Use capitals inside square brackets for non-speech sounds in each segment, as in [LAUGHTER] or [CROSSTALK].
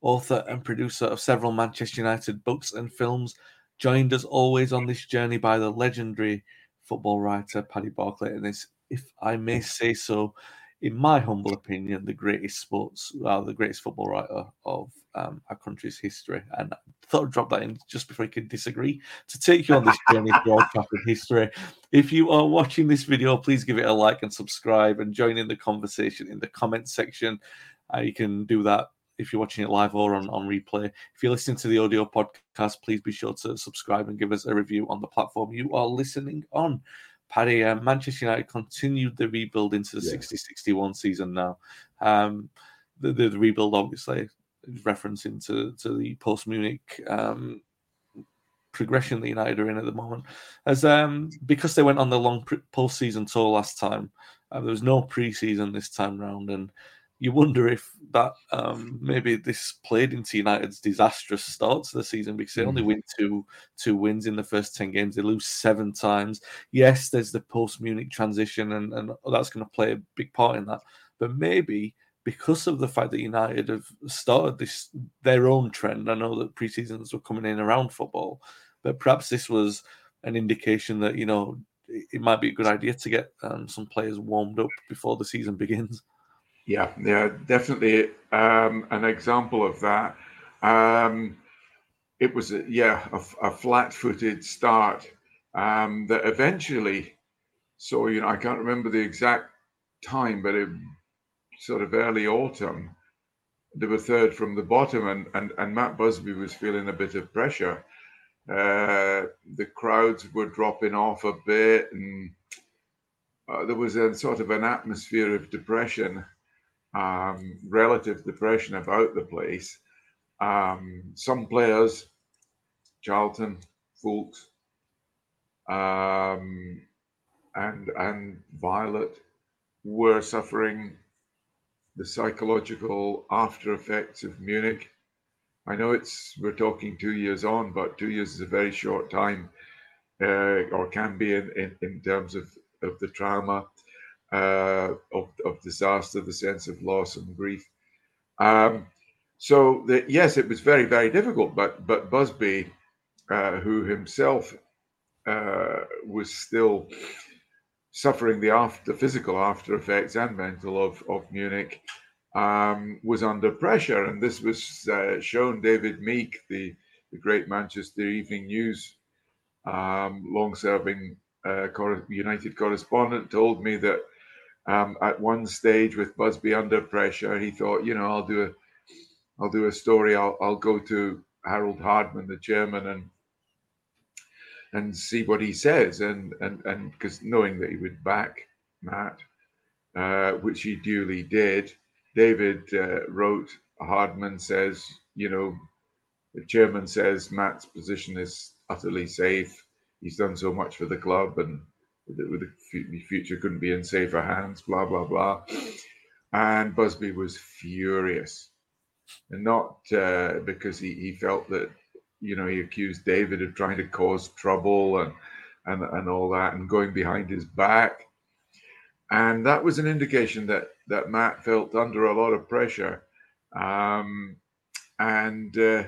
author and producer of several Manchester United books and films, joined as always on this journey by the legendary football writer Paddy Barclay, and is, if I may say so, in my humble opinion, the greatest sports, rather the greatest football writer of um, our country's history. And I thought I'd drop that in just before you could disagree to take you on this [LAUGHS] journey through Old Trafford history. If you are watching this video, please give it a like and subscribe and join in the conversation in the comment section. Uh, you can do that if you're watching it live or on, on replay. If you're listening to the audio podcast, please be sure to subscribe and give us a review on the platform you are listening on. Paddy, uh, Manchester United continued the rebuild into the 60 61 season now. Um, the, the, the, rebuild, obviously, referencing to, to the post Munich um, progression that United are in at the moment. As um, Because they went on the long post season tour last time, uh, there was no pre season this time round. And you wonder if that um, maybe this played into United's disastrous start to the season because they only mm. win two two wins in the first ten games. They lose seven times. Yes, there's the post Munich transition, and, and that's going to play a big part in that. But maybe because of the fact that United have started this their own trend, I know that pre-seasons were coming in around football, but perhaps this was an indication that you know it might be a good idea to get um, some players warmed up before the season begins. Yeah, yeah, definitely um, an example of that. Um, it was, a, yeah, a, a flat-footed start um, that eventually. So you know, I can't remember the exact time, but it sort of early autumn. They were third from the bottom, and and, and Matt Busby was feeling a bit of pressure. Uh, the crowds were dropping off a bit, and uh, there was a sort of an atmosphere of depression um, relative depression about the place. Um, some players, Charlton, Foulkes, um, and and Viollet, were suffering the psychological after effects of Munich. I know it's we're talking two years on, but two years is a very short time, uh, or can be in, in, in terms of, of the trauma uh, of, of disaster, the sense of loss and grief. Um, so the, yes, it was very very difficult. But but Busby, uh, who himself uh, was still suffering the after physical after effects and mental of of Munich, um, was under pressure, and this was uh, shown. David Meek, the the great Manchester Evening News um, long-serving uh, United correspondent, told me that um, at one stage with Busby under pressure, he thought, you know, I'll do a, I'll do a story. I'll, I'll go to Harold Hardman, the chairman, and and see what he says, and and and because knowing that he would back Matt, uh, which he duly did. David uh, wrote. Hardman says, you know, the chairman says Matt's position is utterly safe. He's done so much for the club, and with the future couldn't be in safer hands, blah, blah, blah. And Busby was furious. and not uh, because he, he felt that you know he accused David of trying to cause trouble and and and all that and going behind his back, and that was an indication that that Matt felt under a lot of pressure, um, and. Uh,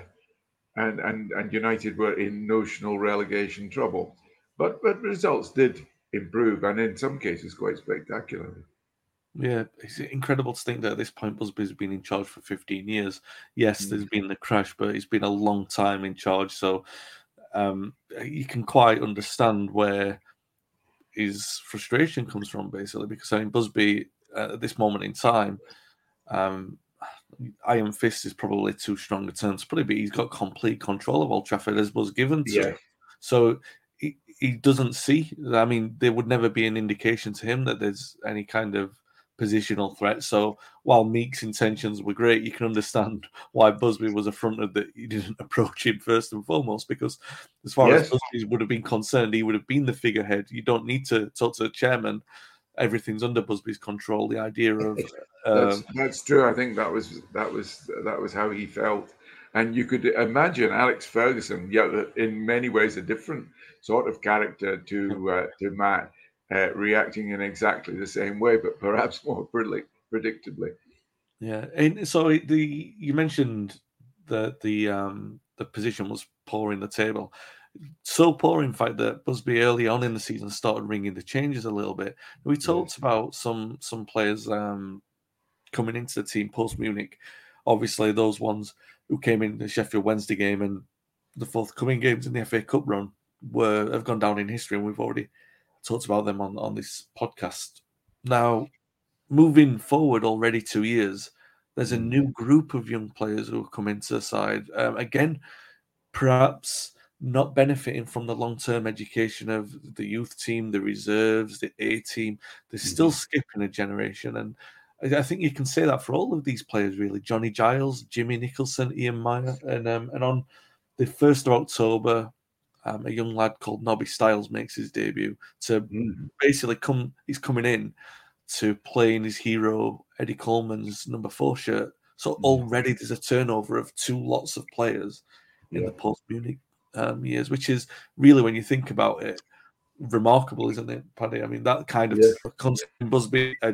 and, and, and United were in notional relegation trouble. But but results did improve, and in some cases quite spectacularly. Yeah, it's incredible to think that at this point Busby's been in charge for 15 years. Yes, mm. there's been the crash, but he's been a long time in charge. So um, you can quite understand where his frustration comes from, basically, because I mean, Busby uh, at this moment in time, um, Iron Fist is probably too strong a term to put it, but he's got complete control of Old Trafford as was given to yeah. So he, doesn't see. I mean, there would never be an indication to him that there's any kind of positional threat. So while Meek's intentions were great, you can understand [LAUGHS] why Busby was affronted that he didn't [LAUGHS] approach him first and foremost. Because as far yes. as Busby would have been concerned, he would have been the figurehead. You don't need to talk to the chairman. Everything's under Busby's control. The idea of that's, um, that's true. I think that was that was that was how he felt, and you could imagine Alex Ferguson, yeah, in many ways a different sort of character to uh, to Matt, uh, reacting in exactly the same way, but perhaps [LAUGHS] more predictably. Yeah, and so the you mentioned that the um the position was poor in the table. So poor, in fact, that Busby early on in the season started ringing the changes a little bit. We talked about some some players um, coming into the team post Munich. Obviously, those ones who came in the Sheffield Wednesday game and the forthcoming games in the FA Cup run were have gone down in history, and we've already talked about them on, on this podcast. Now, moving forward already two years, there's a new group of young players who have come into the side. Um, again, perhaps not benefiting from the long term education of the youth team, the reserves, the A team. They're still mm-hmm. skipping a generation. And I think you can say that for all of these players, really. Johnny Giles, Jimmy Nicholson, Ian Moir, and um, and on the first of October, um, a young lad called Nobby Stiles makes his debut to mm. basically come. He's coming in to play in his hero Eddie Colman's number four shirt. So mm. already there's a turnover of two lots of players in the post Munich um, years, which is really, when you think about it, remarkable, isn't it, Paddy? I mean, that kind of yeah. constant Busby, uh,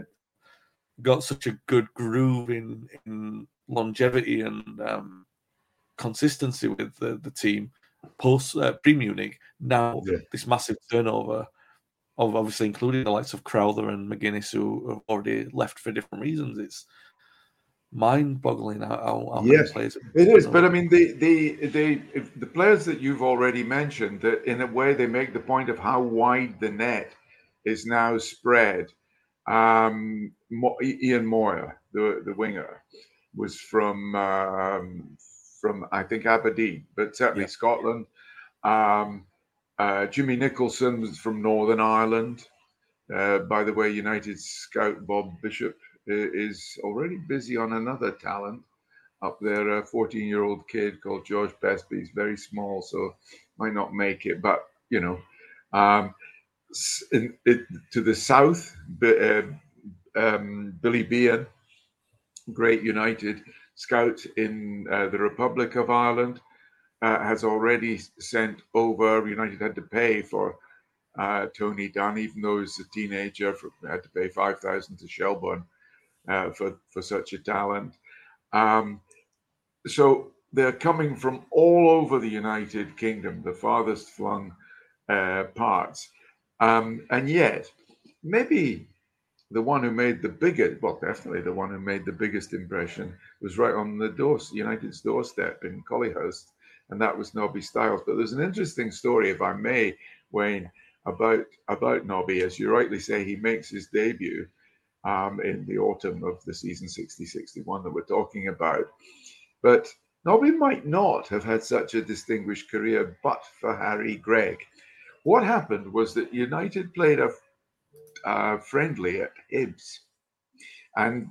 got such a good groove in, in longevity and um, consistency with the, the team post uh, pre Munich. Now yeah. this massive turnover of obviously including the likes of Crowther and McGuinness who have already left for different reasons. It's mind-boggling how, how yes, players. It is, but I mean the the the the players that you've already mentioned that in a way they make the point of how wide the net is now spread um, Ian Moir, the the winger, was from um, from I think Aberdeen, but certainly yeah. Scotland. Um, uh, Jimmy Nicholson was from Northern Ireland. Uh, by the way, United scout Bob Bishop is already busy on another talent up there. A 14 year old kid called George Bestby. He's very small, so might not make it, but you know. Um, in, it, to the south, uh, um, Billy Behan, great United scout in uh, the Republic of Ireland, uh, has already sent over. United had to pay for uh, Tony Dunne, even though he's a teenager, for, had to pay five thousand to Shelbourne uh, for for such a talent. Um, so they're coming from all over the United Kingdom, the farthest flung uh, parts. Um, and yet, maybe the one who made the biggest, well, definitely the one who made the biggest impression was right on the door, United's doorstep in Collyhurst, and that was Nobby Stiles. But there's an interesting story, if I may, Wayne, about about Nobby. As you rightly say, he makes his debut um, in the autumn of the season 60-61 that we're talking about. But Nobby might not have had such a distinguished career but for Harry Gregg. What happened was that United played a, a friendly at Hibs. And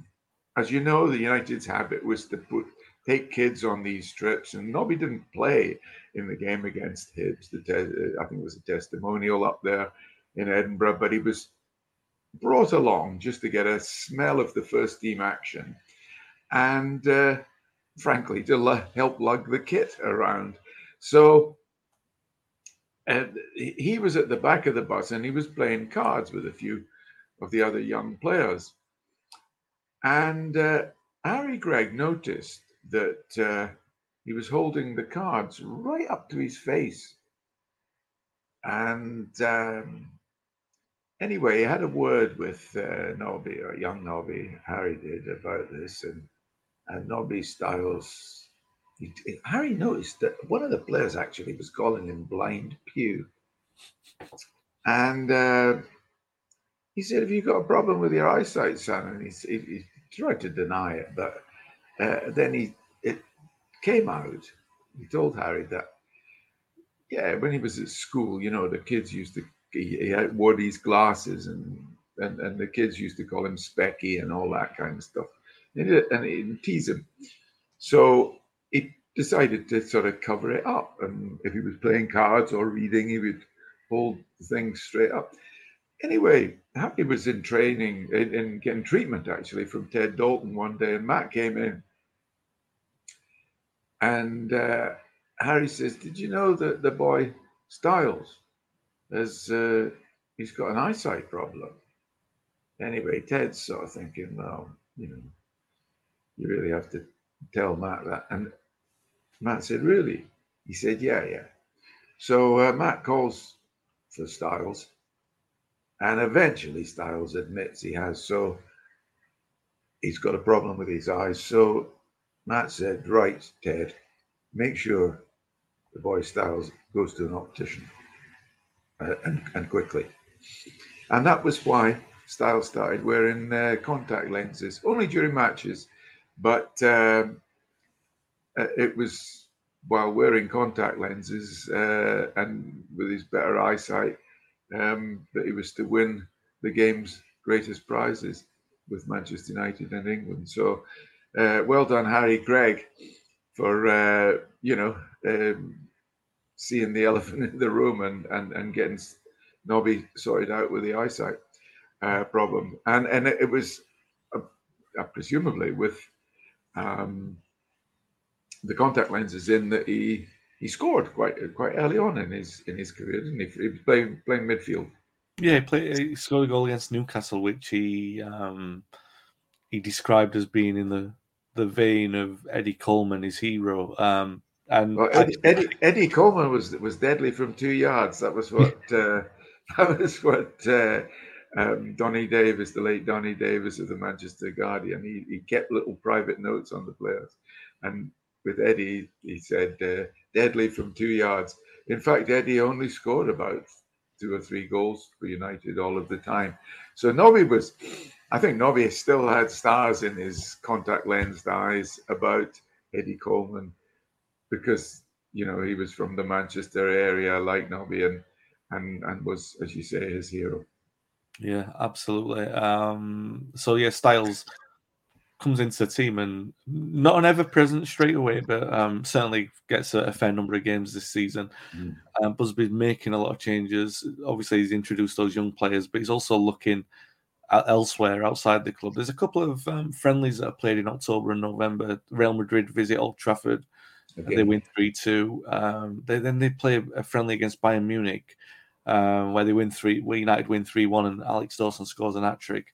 as you know, the United's habit was to put take kids on these trips, and Nobby didn't play in the game against Hibs. The te- I think it was a testimonial up there in Edinburgh, but he was brought along just to get a smell of the first team action. And uh, frankly, to l- help lug the kit around. So and he was at the back of the bus and he was playing cards with a few of the other young players. And uh, Harry Gregg noticed that uh, he was holding the cards right up to his face. And um, anyway, he had a word with uh, Nobby, or young Nobby, Harry did, about this. And, and Nobby Stiles Harry noticed that one of the players actually was calling him Blind Pew. And uh, he said, Have you got a problem with your eyesight, son? And he, he, he tried to deny it, but uh, then he it came out. He told Harry that, yeah, when he was at school, you know, the kids used to, he, he wore these glasses and, and, and the kids used to call him Specky and all that kind of stuff. And, and he tease him. So decided to sort of cover it up. And if he was playing cards or reading, he would hold things straight up. Anyway, Harry was in training, in, in getting treatment actually from Ted Dalton one day, and Matt came in. And uh, Harry says, Did you know that the boy Stiles has uh, he's got an eyesight problem? Anyway, Ted's sort of thinking, well, you know, you really have to tell Matt that. And Matt said, Really? He said, Yeah, yeah. So uh, Matt calls for Stiles, and eventually Stiles admits he has. So he's got a problem with his eyes. So Matt said, Right, Ted, make sure the boy Stiles goes to an optician uh, and, and quickly. And that was why Stiles started wearing uh, contact lenses, only during matches. But um, it was while wearing contact lenses uh, and with his better eyesight um, that he was to win the game's greatest prizes with Manchester United and England. So, uh, well done, Harry Gregg, for uh, you know um, seeing the [LAUGHS] elephant in the room and and and getting Nobby sorted out with the eyesight uh, problem, and and it was uh, presumably with um, the contact lenses in that he he scored quite quite early on in his in his career, didn't he? He was playing playing midfield. Yeah, he, played, he scored a goal against Newcastle, which he um, he described as being in the the vein of Eddie Colman, his hero. Um, and well, Eddie, Eddie, Eddie, Colman was was deadly from two yards. That was what [LAUGHS] uh, that was what uh, um, Donny Davies, the late Donny Davies of the Manchester Guardian, he, he kept little private notes on the players, and with Eddie, he said uh, deadly from two yards. In fact, Eddie only scored about two or three goals for United all of the time. So Nobby was, I think Nobby still had stars in his contact lensed eyes about Eddie Colman because you know he was from the Manchester area, like Nobby, and and and was, as you say, his hero. Yeah, absolutely. Um, so yeah, Stiles comes into the team and not an ever present straight away, but um, certainly gets a, a, fair number of games this season. Mm. Um, Busby's making a lot of changes. Obviously, he's introduced those young players, but he's also looking elsewhere outside the club. There's a couple of um, friendlies that are played in October and November. Real Madrid visit Old Trafford. Okay. They win 3 2. Um, they, then they play a friendly against Bayern Munich, um, where they win 3 where United win 3 1 and Alex Dawson scores an hat trick.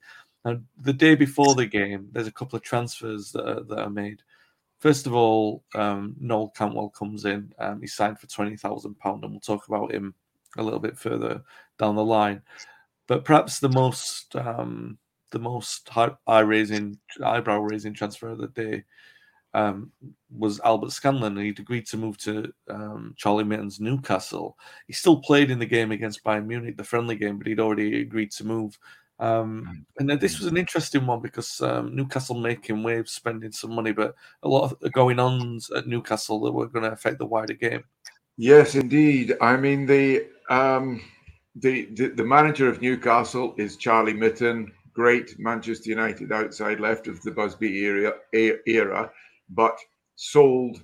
And the day before the game, there's a couple of transfers that are, that are made. First of all, um, Noel Cantwell comes in. Um, he's signed for twenty thousand pound, and we'll talk about him a little bit further down the line. But perhaps the most um, the most eye raising, eyebrow raising transfer of the day um, was Albert Scanlon. He'd agreed to move to um, Charlie Mitten's Newcastle. He still played in the game against Bayern Munich, the friendly game, but he'd already agreed to move um, and then this was an interesting one because um, Newcastle making waves, spending some money, but a lot of going ons at Newcastle that were going to affect the wider game. Yes, indeed. I mean the um, the, the, the manager of Newcastle is Charlie Mitten, great Manchester United outside left of the Busby era, era but sold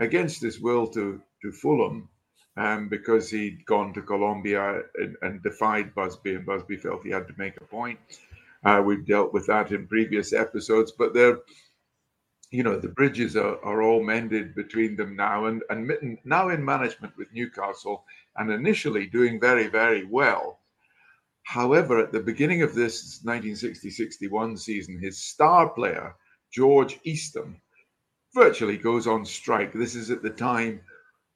against his will to to Fulham um, because he'd gone to Colombia and, and, defied Busby, and Busby felt he had to make a point. Uh, we've dealt with that in previous episodes, but there, you know the bridges are, are all mended between them now and and Mitten now in management with Newcastle and initially doing very very well however at the beginning of this 1960-61 season his star player George Eastham virtually goes on strike this is at the time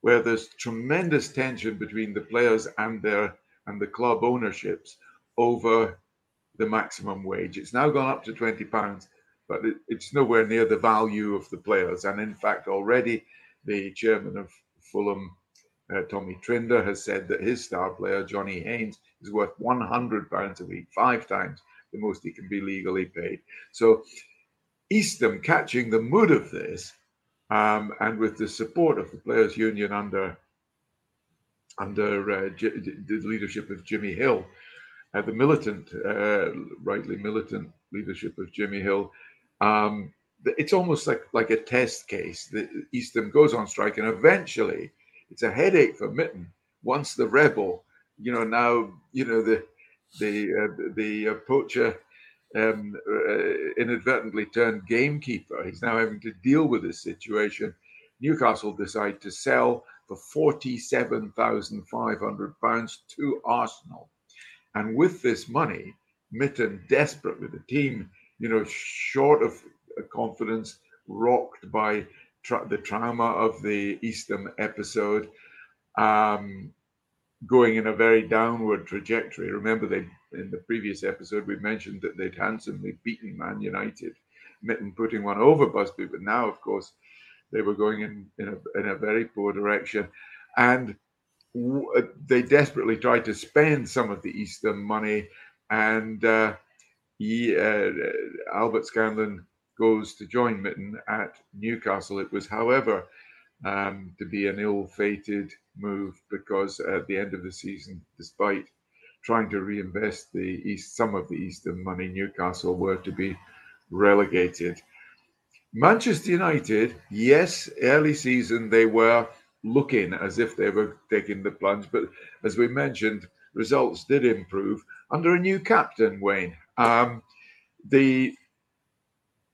where there's tremendous tension between the players and their and the club ownerships over the maximum wage it's now gone up to 20 pounds but it, it's nowhere near the value of the players. And in fact, already the chairman of Fulham, uh, Tommy Trinder, has said that his star player, Johnny Haynes, is worth £100 a week, five times the most he can be legally paid. So Eastham catching the mood of this, um, and with the support of the players' union under under uh, G- the leadership of Jimmy Hill, uh, the militant, uh, rightly militant leadership of Jimmy Hill, um, it's almost like like a test case. The Eastham goes on strike, and eventually, it's a headache for Mitten. Once the rebel, you know, now you know the the uh, the uh, poacher um, uh, inadvertently turned gamekeeper. He's now having to deal with this situation. Newcastle decide to sell for forty-seven thousand five hundred pounds to Arsenal, and with this money, Mitten, desperate with the team you know, short of confidence, rocked by tra- the trauma of the Eastham episode, um, going in a very downward trajectory. Remember, they in the previous episode we mentioned that they'd handsomely beaten Man United, Mitten putting one over Busby, but now, of course, they were going in in a, in a very poor direction, and w- uh, they desperately tried to spend some of the Eastham money and. Uh, he, uh, Albert Scanlon goes to join Mitten at Newcastle. It was, however, um, to be an ill-fated move because at the end of the season, despite trying to reinvest the East, some of the Eastham money, Newcastle were to be relegated. Manchester United, yes, early season they were looking as if they were taking the plunge, but as we mentioned, results did improve under a new captain, Wayne. Um, the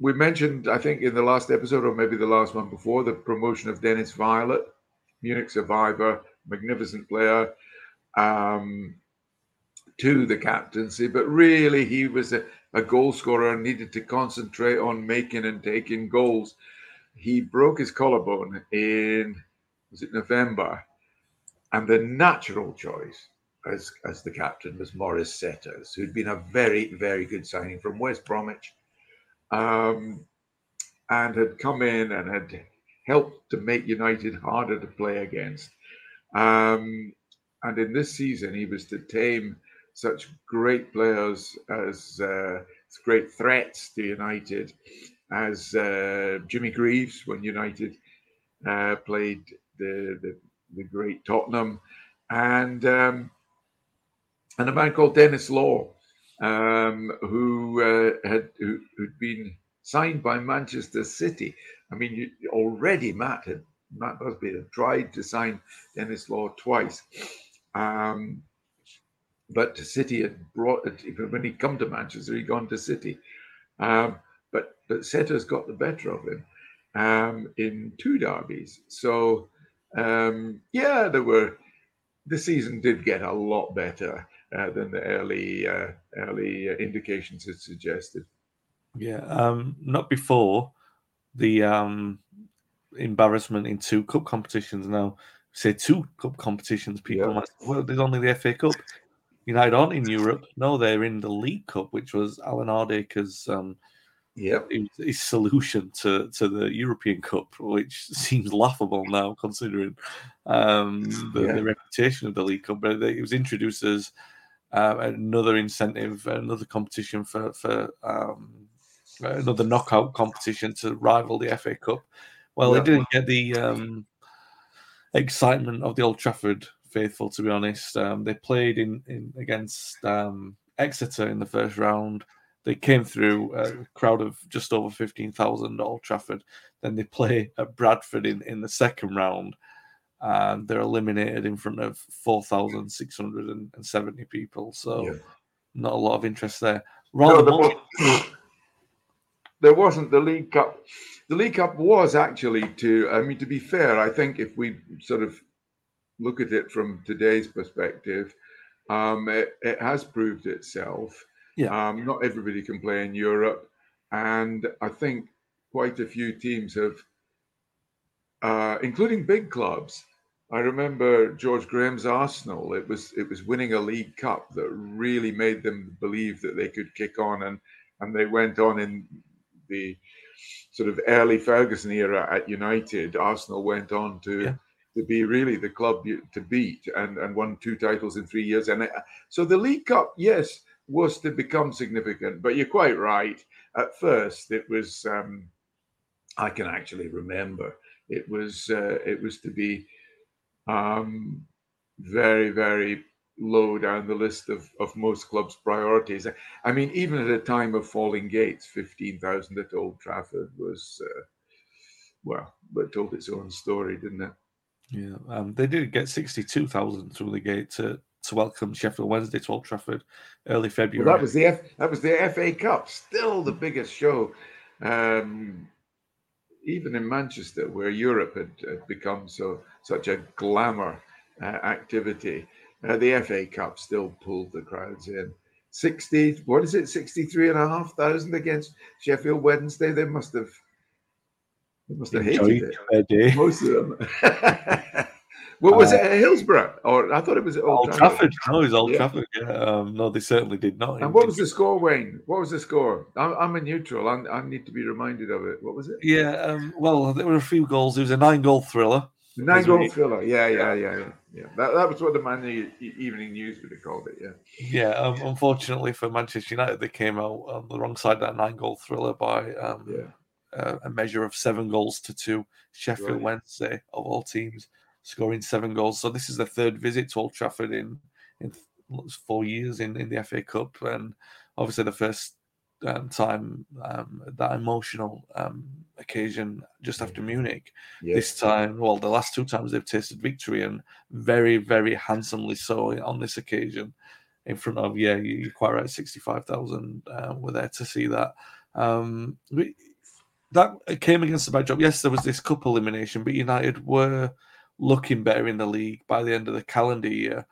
we mentioned, I think, in the last episode, or maybe the last one before, the promotion of Dennis Viollet, Munich survivor, magnificent player, um, to the captaincy. But really, he was a, a goal scorer and needed to concentrate on making and taking goals. He broke his collarbone in was it November, and the natural choice as, as the captain was Maurice Setters, who'd been a very, very good signing from West Bromwich um, and had come in and had helped to make United harder to play against. Um, and in this season, he was to tame such great players as uh, great threats to United as uh, Jimmy Greaves when United uh, played the, the, the great Tottenham, and um, and a man called Denis Law, um, who uh, had who, had been signed by Manchester City. I mean, you, already Matt had Matt Busby had tried to sign Denis Law twice, um, but City had brought when he come to Manchester. He'd gone to City, um, but but Setters got the better of him um, in two derbies. So um, yeah, there were. The season did get a lot better uh, than the early uh, early uh, indications had suggested. Yeah, um, not before the um, embarrassment in two cup competitions. Now, say two cup competitions, people yeah. might say, well, there's only the FA Cup. United aren't in Europe. No, they're in the League Cup, which was Alan Hardaker's um, yep. his solution to, to the European Cup, which [LAUGHS] seems laughable now considering um, the, yeah. the, reputation of the League Cup. But it was introduced as uh, another incentive, another competition for for um, another knockout competition to rival the FA Cup. Well, yeah. they didn't get the um, excitement of the Old Trafford faithful, to be honest. Um, they played in, in against um, Exeter in the first round. They came through a crowd of just over 15,000 at Old Trafford. Then they play at Bradford in, in the second round and they're eliminated in front of 4,670 people. So, yeah. not a lot of interest there. Rather no, [CLEARS THROAT] there wasn't the League Cup. The League Cup was actually to. I mean, to be fair, I think if we sort of look at it from today's perspective, um, it, it has proved itself. Yeah. Um, not everybody can play in Europe, and I think quite a few teams have, uh, including big clubs. I remember George Graham's Arsenal. It was it was winning a League Cup that really made them believe that they could kick on, and and they went on in the sort of early Ferguson era at United. Arsenal went on to. Yeah. To be really the club to beat and, and won two titles in three years. And it, so the League Cup, yes, was to become significant. But you're quite right. At first, it was. Um, I can actually remember it was. Uh, it was to be um, very, very low down the list of, of most clubs' priorities. I mean, even at a time of falling gates, fifteen thousand at Old Trafford was. Uh, well, but told its own story, didn't it? Yeah, um, they did get sixty-two thousand through the gate to to welcome Sheffield Wednesday to Old Trafford early February. Well, that was the F, that was the FA Cup, still the biggest show, um, even in Manchester, where Europe had, had become so such a glamour uh, activity. Uh, the FA Cup still pulled the crowds in. 60, what is it, 63 and a half thousand against Sheffield Wednesday? They must have, they must have hated it. day. Most of them. [LAUGHS] what was it, at Hillsborough? Or I thought it was at Old, Old Trafford. No, it was Old Yeah. Trafford. Yeah. Um, no, they certainly did not. And what was the score, Wayne? What was the score? I'm, I'm a neutral. i I need to be reminded of it. What was it? Yeah, um, well, there were a few goals. It was a nine-goal thriller. The nine-goal thriller. Yeah, yeah, yeah, yeah. yeah. That, that was what the E- Evening News would have called it. Yeah. Yeah, um, unfortunately for Manchester United, they came out on the wrong side of that nine-goal thriller by um, Yeah. uh, a measure of seven goals to two. Sheffield Right. Wednesday, of all teams, scoring seven goals. So this is the third visit to Old Trafford in in four years in, in the FA Cup, and obviously the first um, time um, that emotional um, occasion just after Munich. Yeah. This time, well, the last two times they've tasted victory, and very, very handsomely so on this occasion. In front of, yeah, you- you're quite right, 65,000 uh, were there to see that. Um, we- that came against the backdrop. Yes, there was this cup elimination, but United were looking better in the league by the end of the calendar year.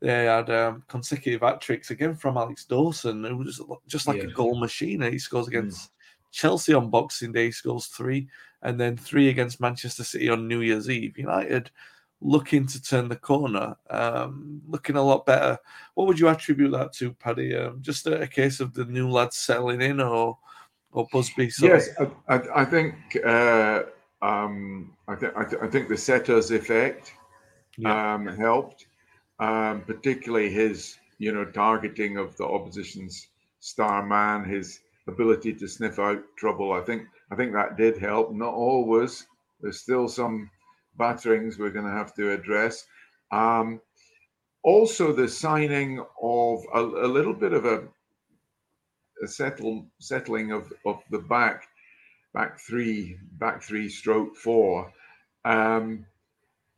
They had um, consecutive hat tricks again from Alex Dawson, who was just like a goal machine. He scores against Chelsea on Boxing Day, he scores three, and then three against Manchester City on New Year's Eve. United looking to turn the corner, um, looking a lot better. What would you attribute that to, Paddy? Um, just a, a case of the new lads settling in, or or Busby? sort of- Yes, I, I, I think uh, um, I, th- I, th- I think the Setters effect Yeah. um, helped, um, particularly his you know targeting of the opposition's star man, his ability to sniff out trouble. I think I think that did help. Not always. There's still some batterings we're going to have to address. Um, also, the signing of a, a little bit of a a settle settling of of the back back three back three stroke four. Um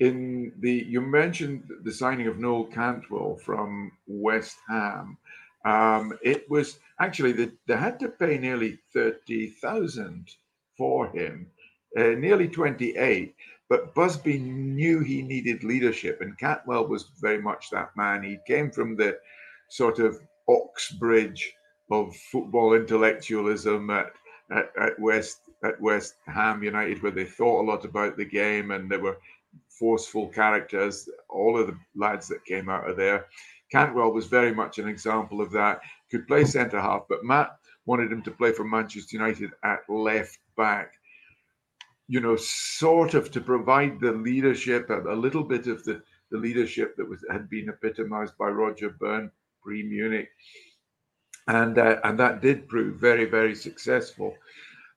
in the you mentioned the signing of Noel Cantwell from West Ham. Um it was actually they, they had to pay nearly 30,000 for him uh, nearly 28 but Busby knew he needed leadership and Cantwell was very much that man. He came from the sort of Oxbridge of football intellectualism at, at, at West at West Ham United, where they thought a lot about the game and they were forceful characters. All of the lads that came out of there, Cantwell was very much an example of that. Could play centre half, but Matt wanted him to play for Manchester United at left back. You know, sort of to provide the leadership, a, a little bit of the, the leadership that was had been epitomised by Roger Byrne pre Munich and uh, and that did prove very very successful,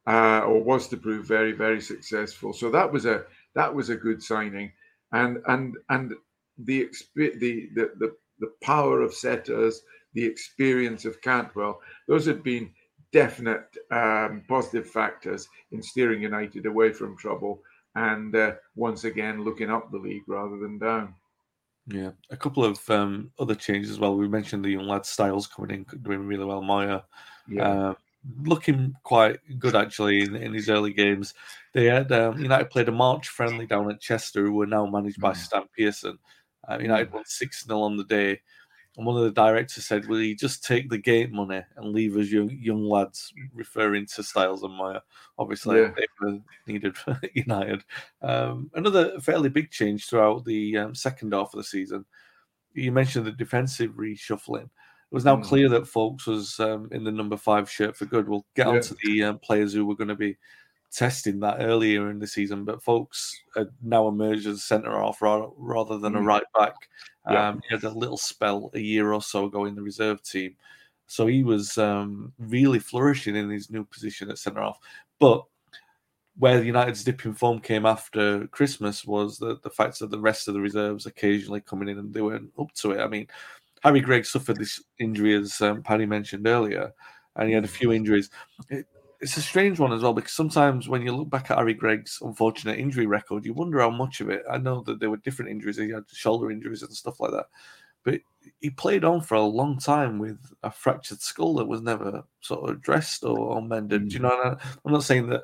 uh, or was to prove very very successful. So that was a that was a good signing, and and and the the the the, the power of Setters, the experience of Cantwell, those had been definite um, positive factors in steering United away from trouble and uh, once again looking up the league rather than down. Yeah, a couple of um, other changes as well. We mentioned the young lad Stiles coming in, doing really well. Moir Yeah. uh, looking quite good actually in, in his early games. They had um, United played a March friendly down at Chester, who were now managed by mm. Stan Pearson. Uh, United won 6 0 on the day. And one of the directors said, Will you just take the gate money and leave us young, young lads, referring to Stiles and Moir? Obviously, yeah. they were needed for [LAUGHS] United. Um, another fairly big change throughout the um, second half of the season. You mentioned the defensive reshuffling. It was now mm. clear that Foulkes was um, in the number five shirt for good. We'll get yeah. on to the um, players who were going to be testing that earlier in the season, but Foulkes had now emerged as a centre half rather, than a mm. right back. Yeah. Um, he had a little spell a year or so ago in the reserve team, so he was um, really flourishing in his new position at centre half. But where United's dipping form came after Christmas was the, the fact that the rest of the reserves occasionally coming in and they weren't up to it. I mean, Harry Gregg suffered this injury, as um, Paddy mentioned earlier, and he had a few injuries. It, it's a strange one as well because sometimes when you look back at Harry Gregg's unfortunate injury record, you wonder how much of it. I know that there were different injuries; he had shoulder injuries and stuff like that, but he played on for a long time with a fractured skull that was never sort of addressed or, or mended. Mm. Do you know? I'm not saying that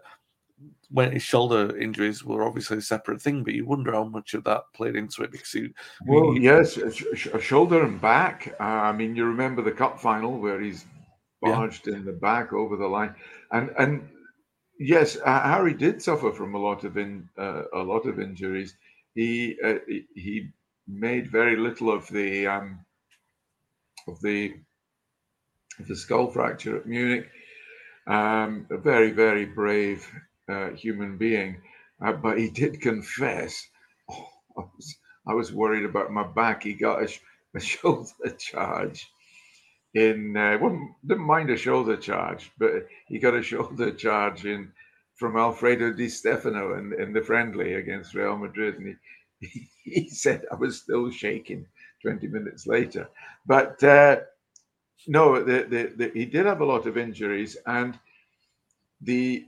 when his shoulder injuries were obviously a separate thing, but you wonder how much of that played into it because he. Well, he, yes, a, shoulder and back. Uh, I mean, you remember the cup final where he's barged yeah. in the back over the line, and and yes, uh, Harry did suffer from a lot of in uh, a lot of injuries. He uh, he made very little of the um, of the of the skull fracture at Munich. Um, a very very brave uh, human being, uh, but he did confess. [LAUGHS] Oh, I, was, I was worried about my back. He got a, a [LAUGHS] shoulder charge in uh, didn't mind a shoulder charge, but he got a shoulder [LAUGHS] charge in from Alfredo Di Stefano in, in the friendly against Real Madrid, and he, he said I was still shaking 20 minutes later. But uh, no, the, the, the, he did have a lot of injuries, and the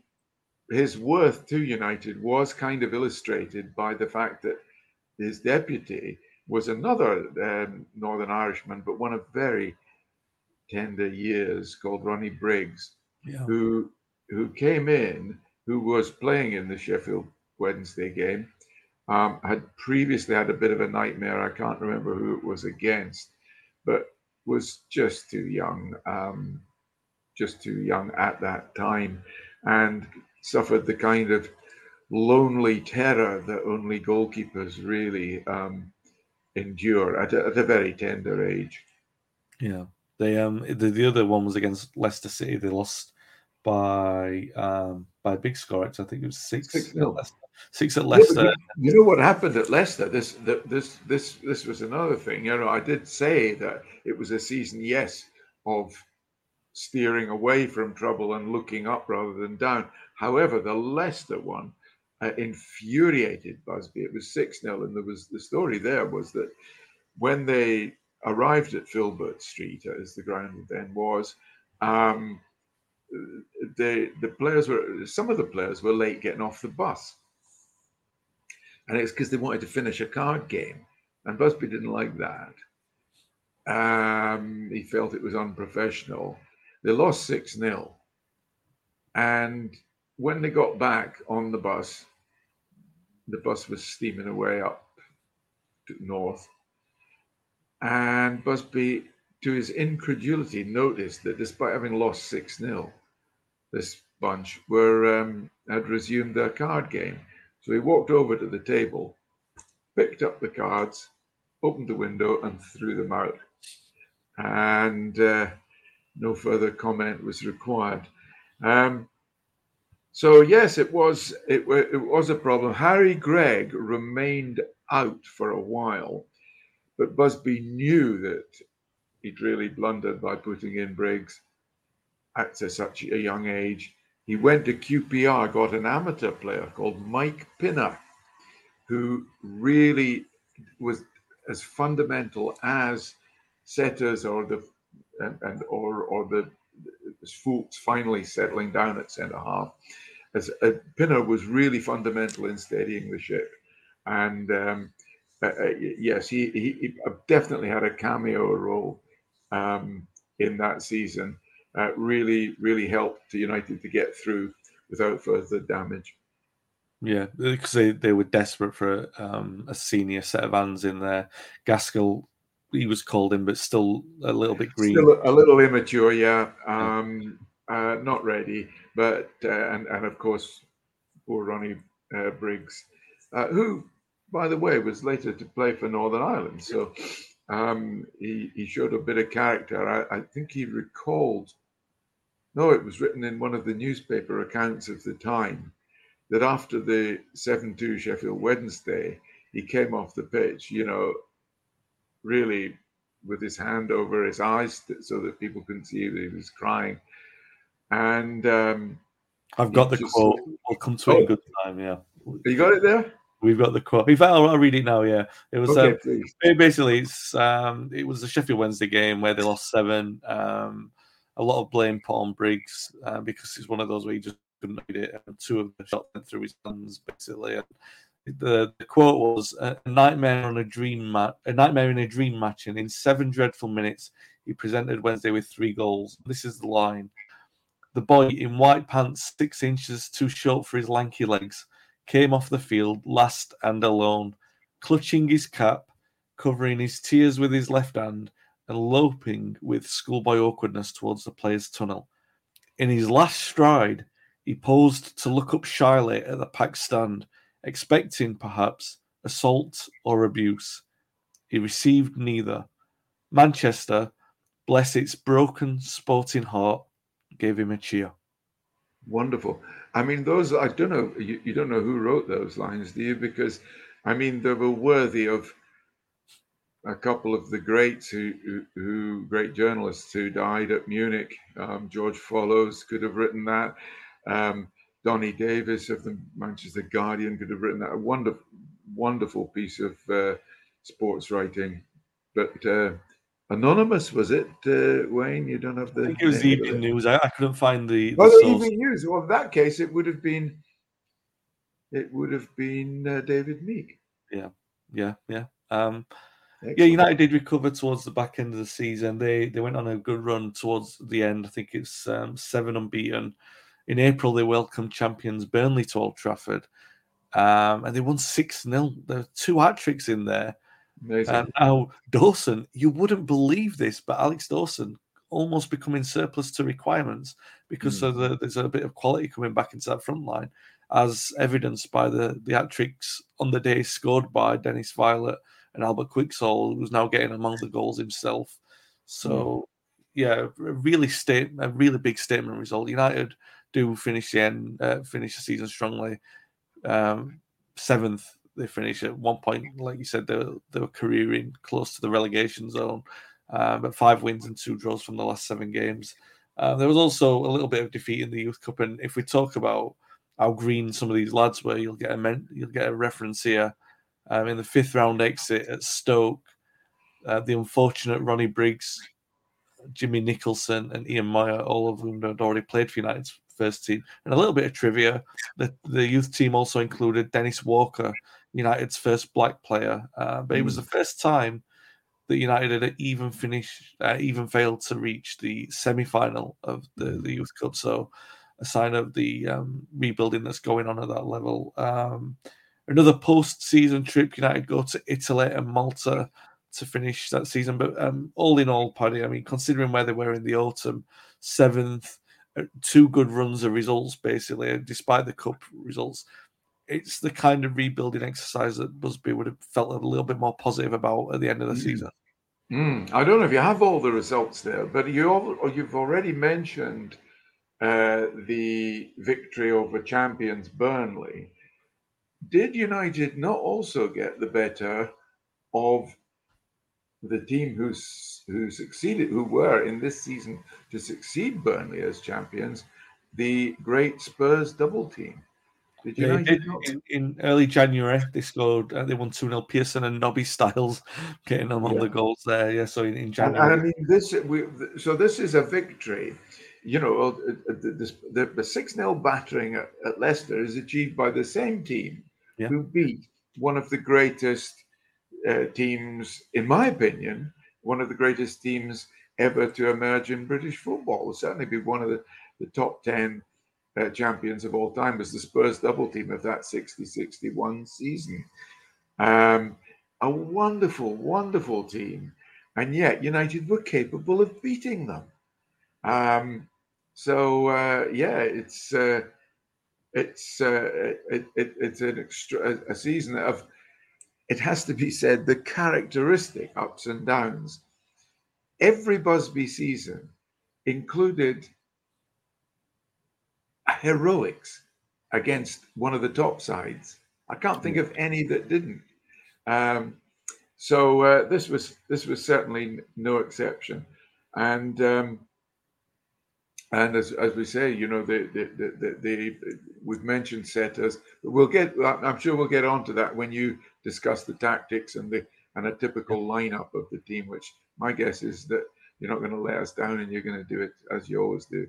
his worth to United was kind of illustrated by the fact that his deputy was another um, Northern Irishman, but one of very tender years called Ronnie Briggs, yeah. who who came in, who was playing in the Sheffield Wednesday game, um, had previously had a bit of a nightmare. I can't remember who it was against, but was just too young, um, just too young at that time, and suffered the kind of lonely terror that only goalkeepers really um, endure at a, at a very tender age. Yeah. They um the, the other one was against Leicester City. They lost by um by a big score. I think it was six. Six, no. Leicester. six at Leicester. Yeah, you, you know what happened at Leicester? This this this this was another thing. You know, I did say that it was a season, yes, of steering away from trouble and looking up rather than down. However, the Leicester one uh, infuriated Busby. It was 6 0, and there was the story there was that when they arrived at Filbert Street, as the ground then was, um, the the players were some of the players were late getting off the bus, and it's because they wanted to finish a card game, and Busby didn't like that. Um, he felt it was unprofessional. They lost six 0 and when they got back on the bus, the bus was steaming away up north and Busby, to his incredulity, noticed that despite having lost 6 0, this bunch were um, had resumed their card game. So he walked over to the table, picked up the cards, opened the window, and threw them out. And uh, no further comment was required. Um, so yes, it was it, it was a problem. Harry Gregg remained out for a while but Busby knew that he'd really blundered by putting in Briggs at such a young age. He went to QPR, got an amateur player called Mike Pinner, who really was as fundamental as Setters or the and, and or or the Foulkes finally settling down at centre half. As uh, Pinner was really fundamental in steadying the ship, and um, uh, uh yes, he, he, he, definitely had a cameo role um, in that season. uh, really, really helped United to get through without further damage. Yeah, because they, they were desperate for um, a senior set of hands in there. Gaskell, he was called in, but still a little bit green. Still a little immature, yeah. Um, uh, not ready, but uh, and and of course, poor Ronnie uh, Briggs, uh, who, by the way, was later to play for Northern Ireland. So um, he he showed a bit of character. I, I think he recalled. No, it was written in one of the newspaper accounts of the time that after the 7 2 Sheffield Wednesday, he came off the pitch, you know, really with his hand over his eyes so that people couldn't see that he was crying. And um, I've got the just, quote. We'll come to it oh, in good time. Yeah. You got it there? We've got the quote. In fact, I'll, I'll read it now. Yeah, it was okay, uh, basically it's um, it was the Sheffield Wednesday game where they lost seven. Um, a lot of blame put on Briggs uh, because it's one of those where he just couldn't read it, and two of the shots went through his hands basically. And the, the quote was a nightmare on a dream match, a nightmare in a dream match, and in seven dreadful minutes, he presented Wednesday with three goals. This is the line: the boy in white pants, six inches too short for his lanky legs, came off the field last and alone, clutching his cap, covering his tears with his left hand, and loping with schoolboy awkwardness towards the players' tunnel. In his last stride, he paused to look up shyly at the packed stand, expecting, perhaps, assault or abuse. He received neither. Manchester, bless its broken sporting heart, gave him a cheer. Wonderful. I mean, those, I don't know, you, you don't know who wrote those lines, do you? Because, I mean, they were worthy of a couple of the greats who, who, who great journalists who died at Munich. Um, George Follows could have written that. Um, Donny Davies of the Manchester Guardian could have written that. A wonderful, wonderful piece of uh, sports writing. But uh, anonymous was it, uh, Wayne? You don't have the. I think it was Evening News. I, I, couldn't find the. Well, the Evening News. Well, in that case, it would have been. It would have been uh, David Meek. Yeah, yeah, yeah. Um, yeah, United did recover towards the back end of the season. They they went on a good run towards the end. I think it's um, seven unbeaten in April, they welcomed champions Burnley to Old Trafford, um, and they won 6 0. There are two hat tricks in there. Amazing. And now, Dawson, you wouldn't believe this, but Alex Dawson almost becoming surplus to requirements because mm. the, there's a bit of quality coming back into that front line, as evidenced by the, the hat tricks on the day scored by Dennis Viollet and Albert Quixall, who's now getting among the goals himself. So, mm. yeah, really state a really big statement result. United do finish the end, uh, finish the season strongly. Um, seventh, they finish at one point, like you said, they were, they were careering close to the relegation zone, but five wins and two draws from the last seven games. Uh, there was also a little bit of defeat in the Youth Cup, and if we talk about how green some of these lads were, you'll get a men- you'll get a reference here um, in the fifth round exit at Stoke. Uh, the unfortunate Ronnie Briggs, Jimmy Nicholson, and Ian Moir, all of whom had already played for United's first team. And a little bit of trivia: the, the youth team also included Dennis Walker, United's first black player, uh, but mm. it was the hmm. first time that United had even finished, uh, even failed to reach the semi-final of the, the Youth Cup. So, a sign of the um, rebuilding that's going on at that level. Um, another post-season trip, United go to Italy and Malta to finish that season. But um, all in all, Paddy, I mean, considering where they were in the autumn, seventh, two good runs of results, basically, despite the cup results. It's the kind of rebuilding exercise that Busby would have felt a little bit more positive about at the end of the mm. season. Mm. I don't know if you have all the results there, but you you've already mentioned uh, the victory over champions Burnley. Did United not also get the better of the team who's who succeeded, who were in this season to succeed Burnley as champions, the great Spurs double team. Did you yeah, did in, in, early January they scored. Uh, they won two 0 Pearson and Nobby Stiles [LAUGHS] getting them on the goals there. Yeah, so in, in January. And, and, I mean this. We, so this is a victory. You know, uh, uh, the, the six 0 battering at, at, Leicester is achieved by the same team yeah. who beat one of the greatest uh, teams, in my opinion, one of the greatest teams ever to emerge in British football. Certainly be one of the, the top 10 uh, champions of all time was the Spurs double team of that 60 61 season. Um, a wonderful, wonderful team. And yet, United were capable of beating them. Um, so, uh, yeah, it's. Uh, it's uh, it, it, it's an extra a season of it has to be said the characteristic ups and downs every busby season included heroics against one of the top sides. I can't think of any that didn't. Um, so uh, this was this was certainly no exception, and um, and as, as we say, you know, the the, the, the, the we've mentioned setters. We'll get. I'm sure we'll get on to that when you discuss the tactics and the and a typical lineup of the team. Which my guess is that you're not going to let us down, and you're going to do it as you always do.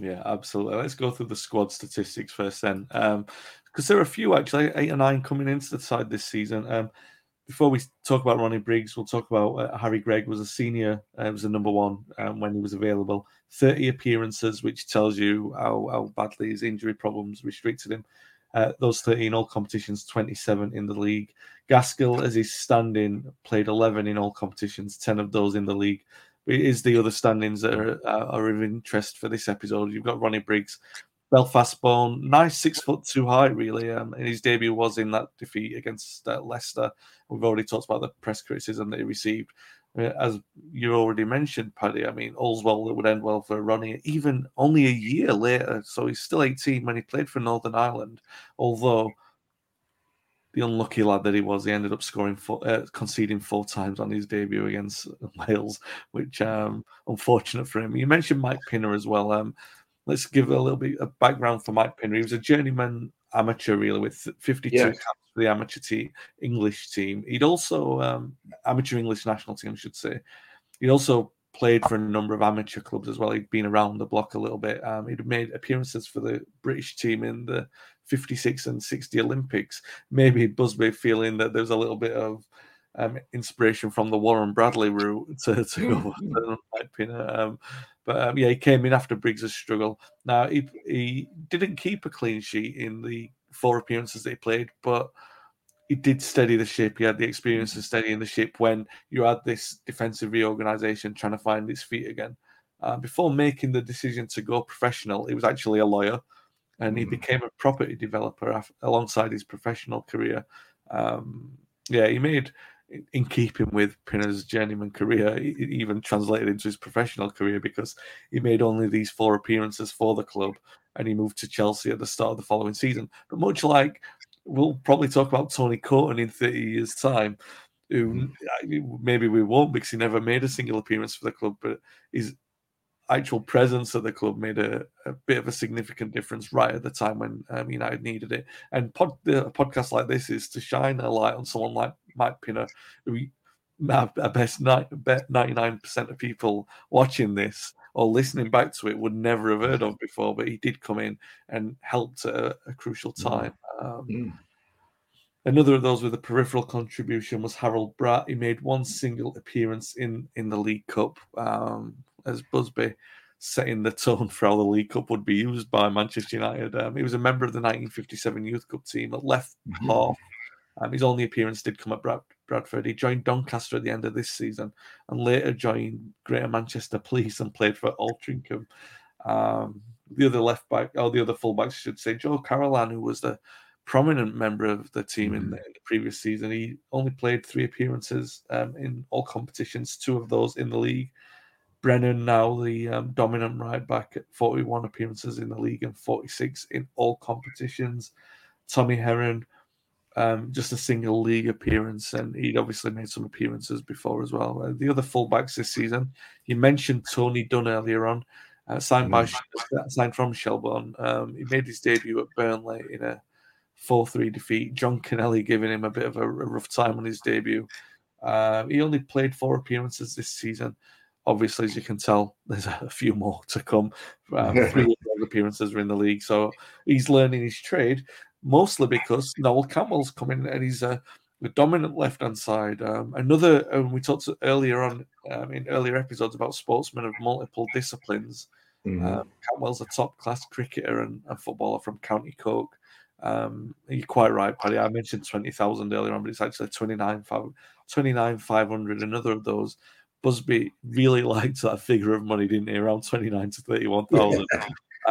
Yeah, absolutely. Let's go through the squad statistics first, then, because um, there are a few actually, eight or nine coming into the side this season. Um, before we talk about Ronnie Briggs, we'll talk about uh, Harry Gregg was a senior, uh, was a number one um, when he was available. 30 appearances, which tells you how, how badly his injury problems restricted him. Uh, those 30 in all competitions, 27 in the league. Gaskell, as he's standing, played 11 in all competitions, 10 of those in the league. It is the other standings that are, uh, are of interest for this episode. You've got Ronnie Briggs, Belfast born, nice six foot two height, really. Um, and his debut was in that defeat against uh, Leicester. We've already talked about the press criticism that he received. Uh, as you already mentioned, Paddy, I mean, all's well that would end well for Ronnie, even only a year later. So he's still 18 when he played for Northern Ireland, although the unlucky lad that he was, he ended up scoring four, uh, conceding four times on his debut against [LAUGHS] Wales, which um, unfortunate for him. You mentioned Mike Pinner as well. Um, let's give a little bit of background for Mike Pinner. He was a journeyman amateur, really, with 52 yeah. caps for the amateur team, English team. He'd also um, amateur English national team, I should say. He'd also played for a number of amateur clubs as well. He'd been around the block a little bit. Um, he'd made appearances for the British team in the 56 and 60 Olympics. Maybe Busby feeling that there's a little bit of um, inspiration from the Warren Bradley route to, to go mm-hmm. um, but um, yeah, he came in after Briggs' struggle. Now he he didn't keep a clean sheet in the four appearances that he played, but he did steady the ship. He had the experience of steadying the ship when you had this defensive reorganization trying to find its feet again. Uh, before making the decision to go professional, he was actually a lawyer, and he mm. became a property developer af- alongside his professional career. Um, yeah, he made in keeping with Pinner's journeyman career, it even translated into his professional career because he made only these four appearances for the club and he moved to Chelsea at the start of the following season. But much like we'll probably talk about Tony Coton in 30 years' time, who mm-hmm. maybe we won't because he never made a single appearance for the club, but his actual presence at the club made a, a bit of a significant difference right at the time when um, United needed it. And pod, the, a podcast like this is to shine a light on someone like Mike Pinner, who I best 99% of people watching this or listening back to it would never have heard of before, but he did come in and helped at a, a crucial mm. time. Um, mm. Another of those with a peripheral contribution was Harold Bratt. He made one single appearance in, in the League Cup um, as Busby setting the tone for how the League Cup would be used by Manchester United. Um, he was a member of the 1957 Youth Cup team at left mm-hmm. half um, his only appearance did come at Brad- Bradford. He joined Doncaster at the end of this season and later joined Greater Manchester Police and played for Altrincham. Um, the other left back, or the other fullbacks, I should say, Joe Carolan, who was the prominent member of the team in, the, in the previous season. He only played three appearances um, in all competitions, two of those in the league. Brennan, now the um, dominant right back, at 41 appearances in the league and 46 in all competitions. Tommy Heron, um, just a single league appearance, and he'd obviously made some appearances before as well. Uh, the other fullbacks this season, you mentioned Tony Dunn earlier on, uh, signed by mm. signed from Shelbourne. Um, he made his debut at Burnley in a four-three defeat. John Connelly giving him a bit of a, a rough time on his debut. Uh, he only played four appearances this season. Obviously, as you can tell, there's a few more to come. Um, three [LAUGHS] appearances are in the league, so he's learning his trade mostly because Noel Cantwell's coming and he's a the dominant left hand side. Um, another, um, we talked earlier on um, in earlier episodes about sportsmen of multiple disciplines. Mhm. Um, Cantwell's a top class cricketer and, and footballer from County Cork. Um, you're quite right, Paddy. I mentioned 20,000 earlier on, but it's actually 29, 29,500. Another of those. Busby really [LAUGHS] liked that figure of money, didn't he? Around 29 to 31,000.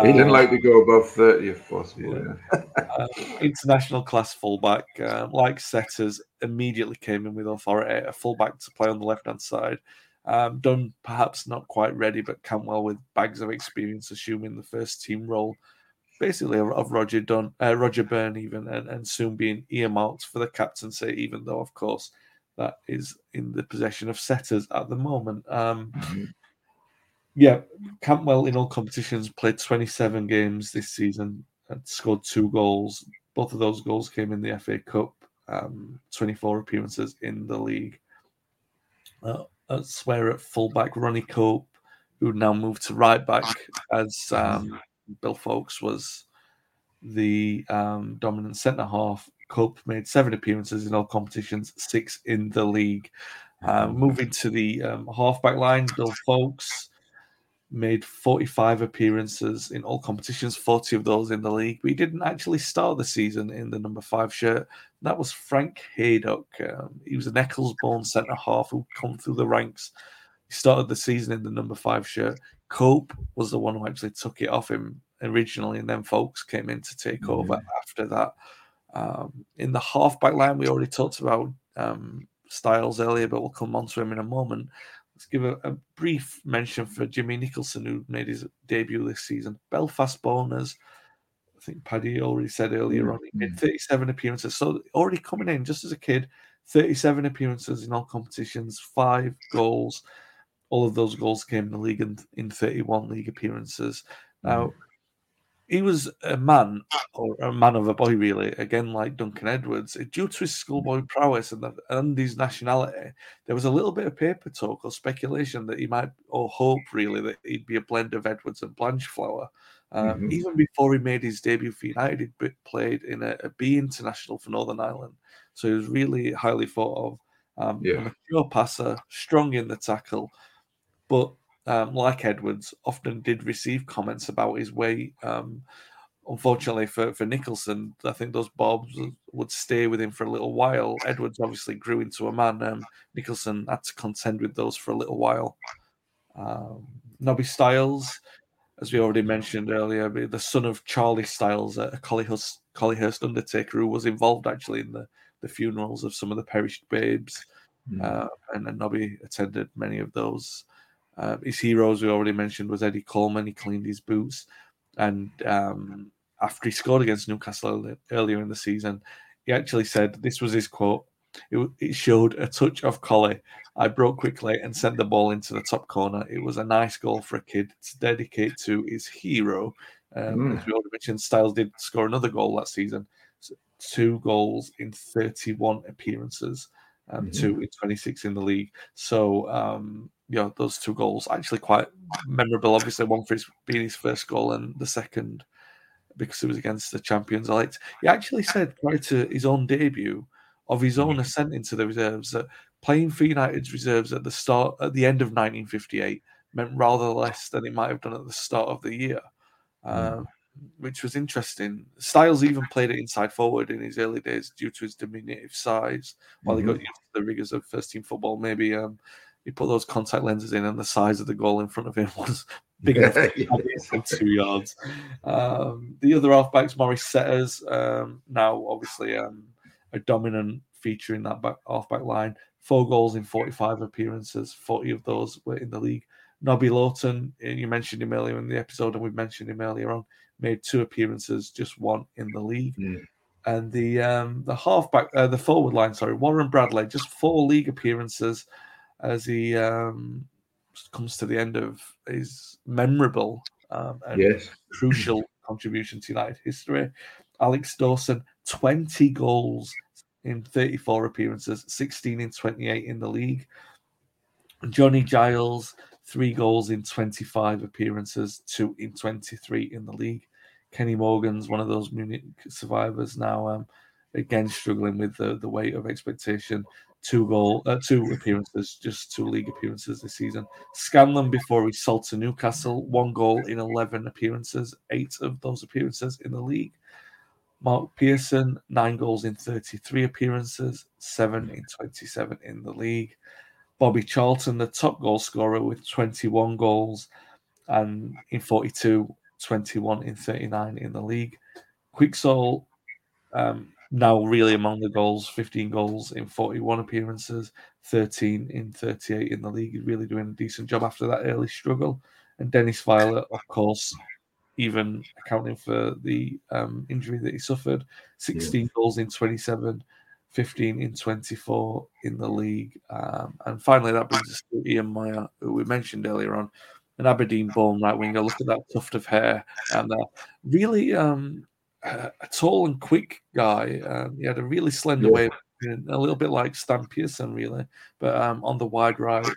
He didn't Um, like to go above 30 if possible. Yeah. uh, [LAUGHS] international class fullback, um, like Setters, immediately came in with authority. A fullback to play on the left hand side. Um, done perhaps not quite ready, but Cantwell with bags of experience, assuming the first team role, basically of, of Roger Dunn, uh, Roger Byrne, even, and, and soon being earmarked for the captaincy. Even though, of course, that is in the possession of Setters at the moment. Um, Mhm. Yeah, Cantwell in all competitions played 27 games this season and scored two goals. Both of those goals came in the FA Cup, um, 24 appearances in the league. Uh, swear at fullback, Ronnie Cope, who now moved to right back as um, Bill Foulkes was the um, dominant centre half. Cope made seven appearances in all competitions, six in the league. Uh, moving to the um, halfback line, Bill Foulkes made 45 appearances in all competitions, 40 of those in the league. But he didn't actually start the season in the number five shirt. That was Frank Haydock. Um, he was an Ecclesbourne centre half who come through the ranks. He started the season in the number five shirt. Cope was the one who actually took it off him originally, and then Foulkes came in to take over after that. Um, in the half back line, we already talked about um, Stiles earlier, but we'll come on to him in a moment. Let's give a, a brief mention for Jimmy Nicholson, who made his debut this season. Belfast Boners, I think Paddy already said earlier on, he made mm-hmm. 37 appearances. So already coming in just as a kid, 37 appearances in all competitions, five goals. All of those goals came in the league in, in 31 league appearances. Now, mm-hmm. He was a man, or a man of a boy, really, again, like Duncan Edwards. Due to his schoolboy prowess and, the, and his nationality, there was a little bit of paper talk or speculation that he might, or hope really, that he'd be a blend of Edwards and Blanchflower. Um, Mhm. Even before he made his debut for United, he'd be- played in a, a B international for Northern Ireland. So he was really highly thought of. Um, Yeah. A mature passer, strong in the tackle, but um, like Edwards, often did receive comments about his weight. Um, unfortunately for, for Nicholson, I think those bobs would stay with him for a little while. Edwards obviously grew into a man. Um, Nicholson had to contend with those for a little while. Um, Nobby Stiles, as we already mentioned earlier, the son of Charlie Stiles, a Collyhurst, Collyhurst undertaker who was involved actually in the, the funerals of some of the perished babes. Uh, and then Nobby attended many of those. Uh, his heroes we already mentioned was Eddie Colman. He cleaned his boots, and um, after he scored against Newcastle earlier in the season, he actually said this was his quote. It, it showed a touch of collie. I broke quickly and sent the ball into the top corner. It was a nice goal for a kid to dedicate to his hero. Um, As we already mentioned, Stiles did score another goal that season. So two goals in 31 appearances, um, two in 26 in the league. So, um, yeah, those two goals actually quite memorable. Obviously, one for his being his first goal, and the second because it was against the champions elect. He actually said prior to his own debut of his own ascent into the reserves that playing for United's reserves at the start at the end of 1958 meant rather less than it might have done at the start of the year. Um, which was interesting. Stiles even played it inside forward in his early days due to his diminutive size. While he got used to the rigors of first team football, maybe um, he put those contact lenses in, and the size of the goal in front of him [LAUGHS] was big enough [LAUGHS] two yards. Um, the other halfbacks, Maurice Setters, um, now obviously um, a dominant feature in that back halfback line. Four goals in 45 appearances, 40 of those were in the league. Nobby Lawton, you mentioned him earlier in the episode, and we've mentioned him earlier on, made two appearances, just one in the league. Mm. And the um, the halfback, uh, the forward line, sorry, Warren Bradley, just four league appearances as he um, comes to the end of his memorable um, and Yes. crucial [LAUGHS] contribution to United history. Alex Dawson, 20 goals in 34 appearances, 16 in 28 in the league. Johnny Giles, three goals in 25 appearances, two in 23 in the league. Kenny Morgans one of those Munich survivors now. Um, again struggling with the, the weight of expectation. Two goal, uh, two appearances, just two league appearances this season. Scanlon before he sold to Newcastle, one goal in eleven appearances, eight of those appearances in the league. Mark Pearson, nine goals in 33 appearances, seven in 27 in the league. Bobby Charlton, the top goal scorer with 21 goals and in 42, 21 in 39 in the league. Quixall, um, now really among the goals, 15 goals in 41 appearances, 13 in 38 in the league. He's really doing a decent job after that early struggle. And Dennis Viollet, of course, even accounting for the um, injury that he suffered, 16 yeah. goals in 27, 15 in 24 in the league. Um, and finally, that brings us to Ian Moir, who we mentioned earlier on, an Aberdeen born right winger. Look at that tuft of hair. And uh, really um, a, a, tall and quick guy. Um, he had a really slender yeah. way, a little bit like Stan Pearson, really, but um, on the wide right.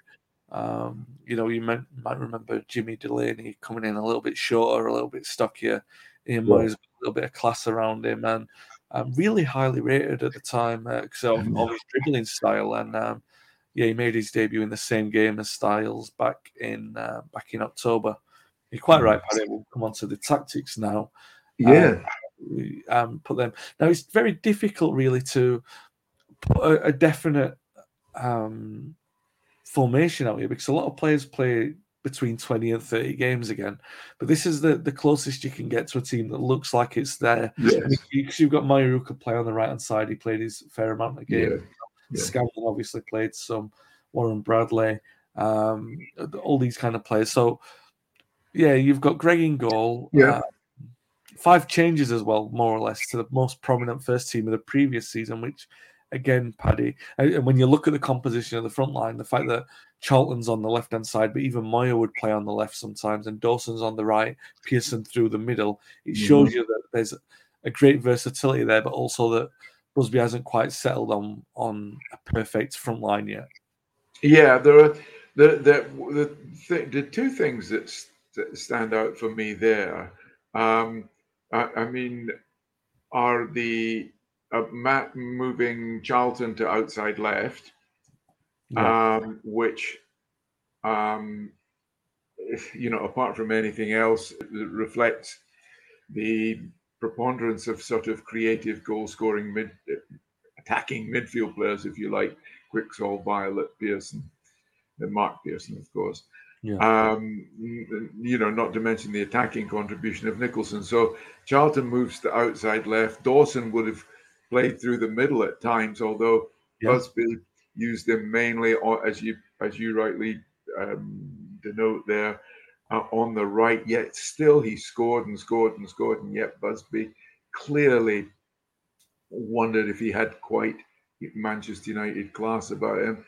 Um, you know, you might, might, remember Jimmy Delaney coming in a little bit shorter, a little bit stockier. Ian yeah. Moir's a little bit of class around him, and um, really highly rated at the time because uh, of, of, his dribbling style. And um, yeah, he made his debut in the same game as Stiles back in uh, back in October. You're quite right, Paddy. We'll come on to the tactics now. Yeah. Um, um, put them now. It's very difficult, really, to put a, a definite um, formation out here because a lot of players play between 20 and 30 games again. But this is the, the closest you can get to a team that looks like it's there. Yes. Because you, have got Moir who could play on the right hand side. He played his fair amount of games. Yeah. Yeah. obviously played some. Warren Bradley, um, all these kind of players. So, yeah, you've got Gregg in goal. Yeah. Uh, five changes as well, more or less, to the most prominent first team of the previous season, which again, Paddy. And when you look at the composition of the front line, the fact that Charlton's on the left hand side, but even Moir would play on the left sometimes, and Dawson's on the right, Pearson through the middle, it shows mm-hmm. you that there's a great versatility there, but also that Busby hasn't quite settled on on a perfect front line yet. Yeah, there are the the the, th- the two things that, that stand out for me there. Um, I, I mean, are the uh, Matt moving Charlton to outside left, yeah. um, which, um, you know, apart from anything else, reflects the preponderance of sort of creative goal scoring mid attacking midfield players, if you like, Quixall, Viollet Pearson, and Mark Pearson, of course. Yeah. Um, you know, not to mention the attacking contribution of Nicholson. So Charlton moves to outside left. Dawson would have played through the middle at times, although yeah. Busby used him mainly, as you as you rightly um, denote there, uh, on the right. Yet still, he scored and scored and scored, and yet Busby clearly wondered if he had quite Manchester United class about him.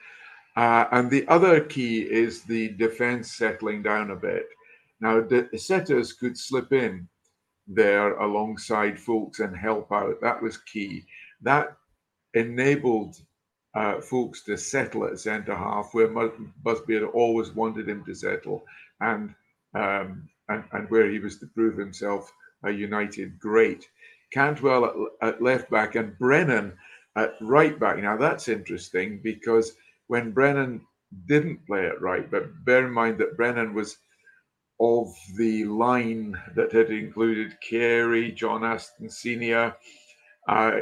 Uh, and the other key is the defense settling down a bit. Now, the setters could slip in there alongside Foulkes and help out. That was key. That enabled uh, Foulkes to settle at centre half, where Busby had always wanted him to settle, and, um, and and where he was to prove himself a United great. Cantwell at, at left back and Brennan at right back. Now that's interesting because when Brennan didn't play it right, but bear in mind that Brennan was of the line that had included Carey, John Aston Senior, uh,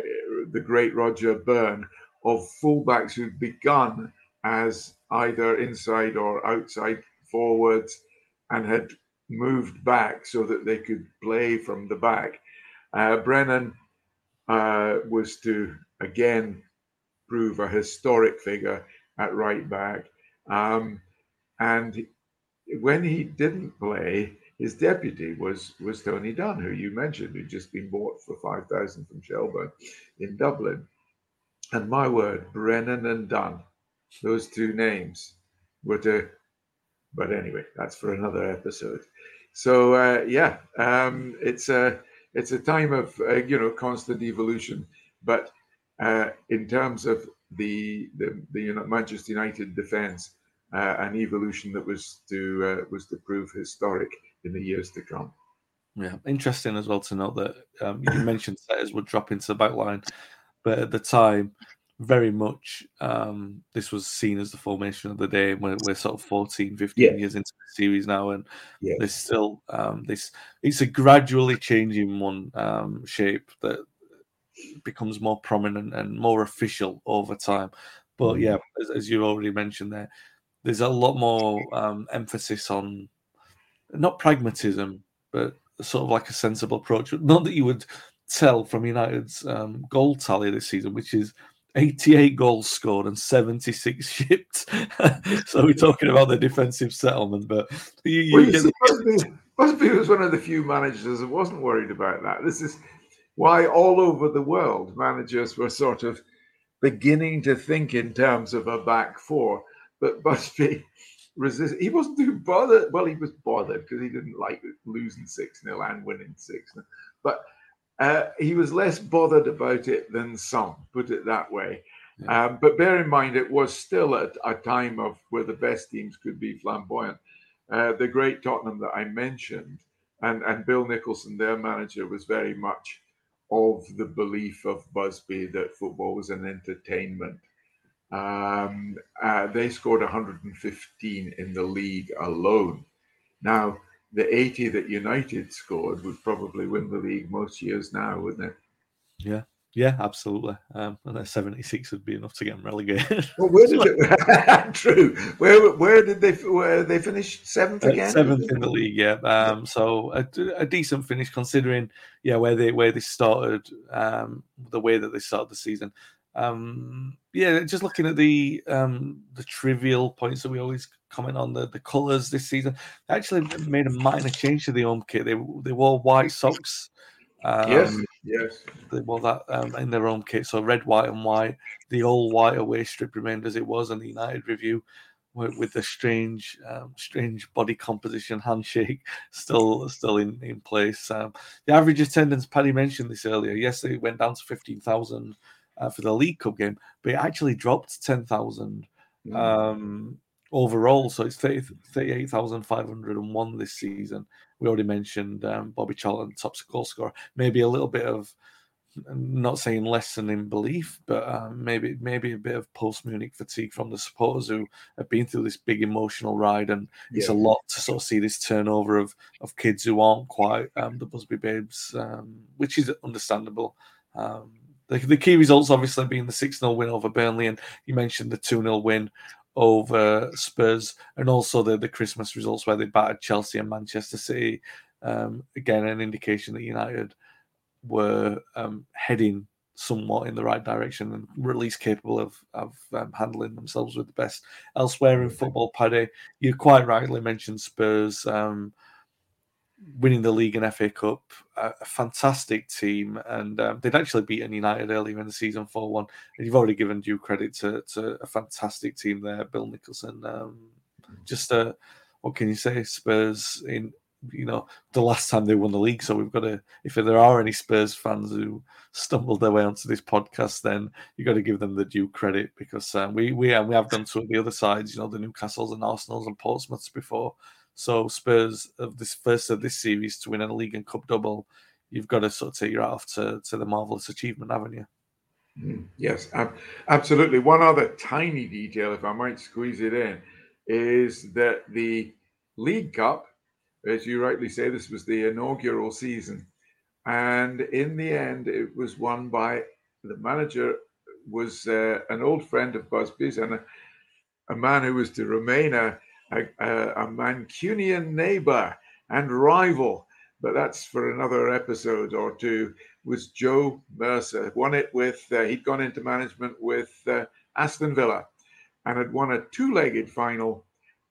the great Roger Byrne, of fullbacks who'd begun as either inside or outside forwards and had moved back so that they could play from the back. Uh, Brennan uh, was to again prove a historic figure at right back. Um, and when he didn't play, his deputy was was Tony Dunn, who you mentioned, who'd just been bought for five thousand from Shelbourne in Dublin. And my word, Brennan and Dunn, those two names were to. But anyway, that's for another episode. So uh, yeah, um, it's a it's a time of uh, you know constant evolution. But uh, in terms of the the, the Manchester United defence, uh, an evolution that was to uh, was to prove historic in the years to come. Yeah, interesting as well to note that um, you [COUGHS] mentioned setters would drop into the back line. but at the time, very much um, this was seen as the formation of the day. We're, we're sort of 14, 15 Yeah. years into the series now, and Yeah. there's still um, this. It's a gradually changing one um, shape that becomes more prominent and more official over time. But Mm. yeah, as, as you already mentioned there, there's a lot more um, emphasis on not pragmatism, but sort of like a sensible approach. Not that you would tell from United's um, goal tally this season, which is 88 goals scored and 76 [LAUGHS] shipped. so we're talking about the defensive settlement, but you, you Well, get Busby, Busby was one of the few managers that wasn't worried about that. This is why all over the world managers were sort of beginning to think in terms of a back four. But Busby [LAUGHS] resist. He wasn't too bothered. Well, he was bothered because he didn't like losing six 0 and winning six 0 But uh, he was less bothered about it than some. Put it that way. Um, but bear in mind, it was still at a time of where the best teams could be flamboyant. Uh, the great Tottenham that I mentioned, and, and Bill Nicholson, their manager, was very much of the belief of Busby that football was an entertainment. Um, uh, they scored 115 in the league alone. Now, the 80 that United scored would probably win the league most years now, wouldn't it? Yeah, yeah, absolutely. Um, and then 76 would be enough to get them relegated. Well, where did [LAUGHS] it, [LAUGHS] true? Where where did they where they finish seventh Uh. Seventh in the league, yeah. Um, so a, a decent finish considering, yeah, where they where they started, um, the way that they started the season. Um, yeah, just looking at the um, the trivial points that we always comment on the the colours this season. They actually made a minor change to the home kit. They they wore white socks. Um, yes, yes. they wore that um, in their own kit. So red, white, and white. The all white away strip remained as it was, and the United review with, with the strange, um, strange body composition [LAUGHS] handshake still still in in place. Um, the average attendance, Paddy mentioned this earlier. Yesterday it went down to fifteen thousand uh, for the League Cup game, but it actually dropped ten thousand Mm. um, overall. So it's 30, 38,501 this season. We already mentioned um, Bobby Charlton, top goal scorer. Maybe a little bit of, not saying lessening belief, but um, maybe maybe a bit of post Munich fatigue from the supporters who have been through this big emotional ride, and it's a lot to sort of see this turnover of of kids who aren't quite um, the Busby babes, um, which is understandable. Um, the, the key results obviously being the 6 0 win over Burnley, and you mentioned the 2 0 win over Spurs, and also the, the Christmas results where they battered Chelsea and Manchester City. Um, again, an indication that United were um, heading somewhat in the right direction and were at least capable of, of um, handling themselves with the best. Elsewhere in football, Paddy, you quite rightly mentioned Spurs. Um, winning the league and FA Cup, a, a fantastic team, and um, they'd actually beaten United earlier in the season four one. And you've already given due credit to, to a fantastic team there, Bill Nicholson. Um, just uh, what can you say? Spurs in you know the last time they won the league. So we've got to, if there are any Spurs fans who stumbled their way onto this podcast, then you've got to give them the due credit because um, we we and we have done to the other sides, you know, the Newcastles and Arsenals and Portsmouths before. So Spurs of this first of this series to win a league and cup double, you've got to sort of take your hat off to, to the marvelous achievement, haven't you? Mm, Yes, ab- absolutely. One other tiny detail, if I might squeeze it in, is that the League Cup, as you rightly say, this was the inaugural season, and in the end, it was won by the manager was uh, an old friend of Busby's and a, a man who was to remain a, a, a a Mancunian neighbour and rival, but that's for another episode or two. Was Joe Mercer won it with? Uh, he'd gone into management with uh, Aston Villa, and had won a two-legged final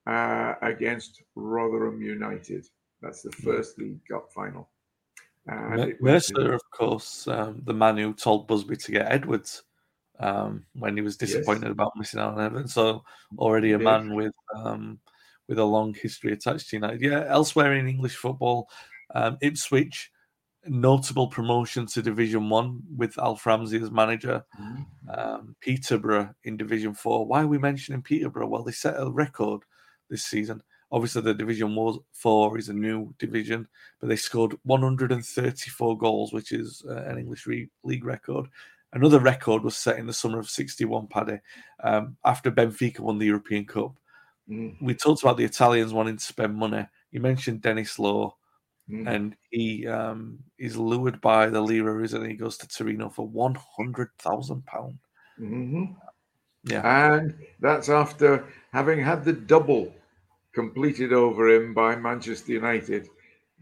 uh, against Rotherham United. That's the first League Cup final. And Mercer, of course, um, the man who told Busby to get Edwards um, when he was disappointed about missing out on Everton. So already a man with um, with a long history attached to United. Yeah, elsewhere in English football, um, Ipswich, notable promotion to Division One with Alf Ramsey as manager. Um, Peterborough in Division Four. Why are we mentioning Peterborough? Well, they set a record this season. Obviously, the Division Wa- Four is a new division, but they scored 134 goals, which is uh, an English re- league record. Another record was set in the summer of 61, Paddy, um, after Benfica won the European Cup. Mm. We talked about the Italians wanting to spend money. You mentioned Denis Law, Mm. and he um, is lured by the lira, isn't he? He goes to Torino for £100,000. Mhm. Yeah. And that's after having had the double completed over him by Manchester United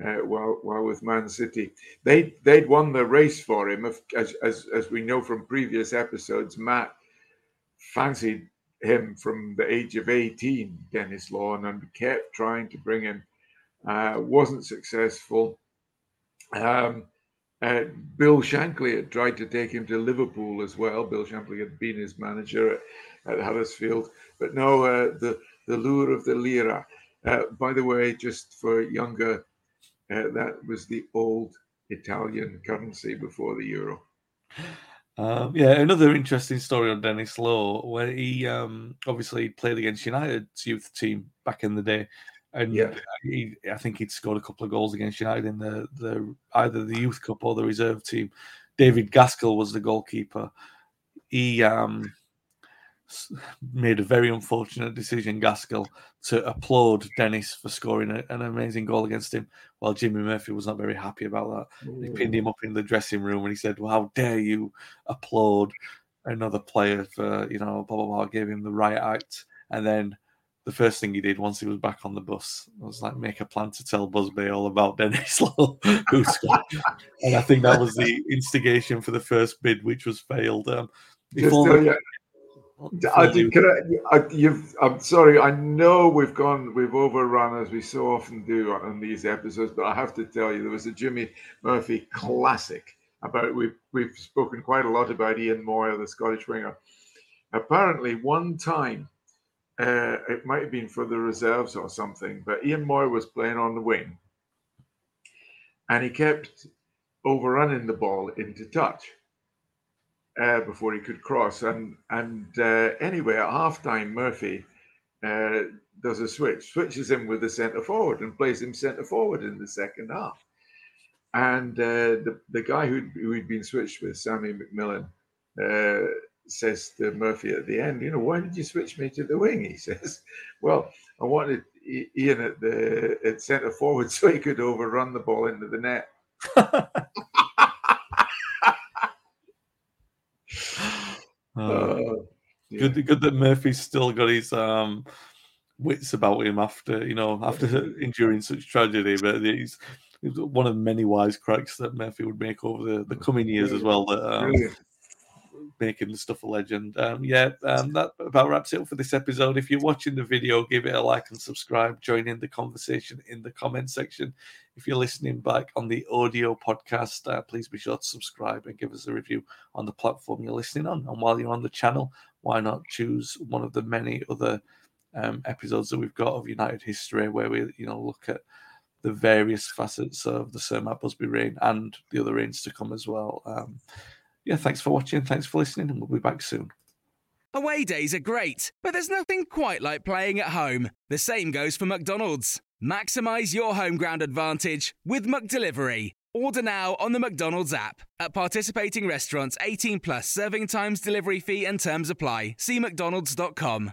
uh, while, while with Man City. They, they'd won the race for him. As, as, as we know from previous episodes, Matt fancied him from the age of 18, Denis Lawn, and kept trying to bring him. Uh, wasn't successful. Um, uh, Bill Shankly had tried to take him to Liverpool as well. Bill Shankly had been his manager at, at Huddersfield, but no, uh, the the lure of the lira. Uh, by the way, just for younger, uh, that was the old Italian currency before the euro. Um, yeah, another interesting story on Denis Law, where he um, obviously played against United's youth team back in the day, and Yeah. he, I think he'd scored a couple of goals against United in the, the either the youth cup or the reserve team. David Gaskell was the goalkeeper. He um, made a very unfortunate decision, Gaskell, to applaud Denis for scoring a, an amazing goal against him, while Jimmy Murphy was not very happy about that. He pinned him up in the dressing room and he said, Well, how dare you applaud another player for, you know, blah, blah, blah, gave him the right act. And then the first thing he did once he was back on the bus was like make a plan to tell Busby all about Denis [LAUGHS] Law, who scored. and I think that was the instigation for the first bid, which was failed. Um, Just before tell the- you, before I, did- I, I, you've, I'm sorry. I know we've gone, we've overrun as we so often do on these episodes, but I have to tell you, there was a Jimmy Murphy classic about. We've we've spoken quite a lot about Ian Moir, the Scottish winger. Apparently, one time, uh, it might have been for the reserves or something, but Ian Moir was playing on the wing, and he kept overrunning the ball into touch uh, before he could cross. And and uh, anyway, at halftime, Murphy uh, does a switch, switches him with the centre forward, and plays him centre forward in the second half. And uh, the the guy who who had been switched with, Sammy McMillan, uh, says to Murphy at the end, "You know, why did you switch me to the wing?" He [LAUGHS] says, "Well, I wanted Ian at the at centre forward [LAUGHS] so he could overrun the ball into the net." [LAUGHS] Uh, Uh, yeah. Good, good that Murphy's still got his um, wits about him after you know after [LAUGHS] enduring such tragedy. But he's, he's one of the many wise cracks that Murphy would make over the, the coming years as well. That um. Making the stuff a legend. Um, yeah, um, that about wraps it up for this episode. If you're watching the video, give it a like and subscribe. Join in the conversation in the comment section. If you're listening back on the audio podcast, uh, please be sure to subscribe and give us a review on the platform you're listening on. And while you're on the channel, why not choose one of the many other um, episodes that we've got of United history, where we you know look at the various facets of the Sir Matt Busby reign and the other reigns to come as well. Um, yeah, thanks for watching. Thanks for listening, and we'll be back soon. Away days are great, but there's nothing quite like playing at home. The same goes for McDonald's. Maximize your home ground advantage with McDelivery. Order now on the McDonald's app. At participating restaurants, 18 plus serving times, delivery fee, and terms apply. See McDonald's.com.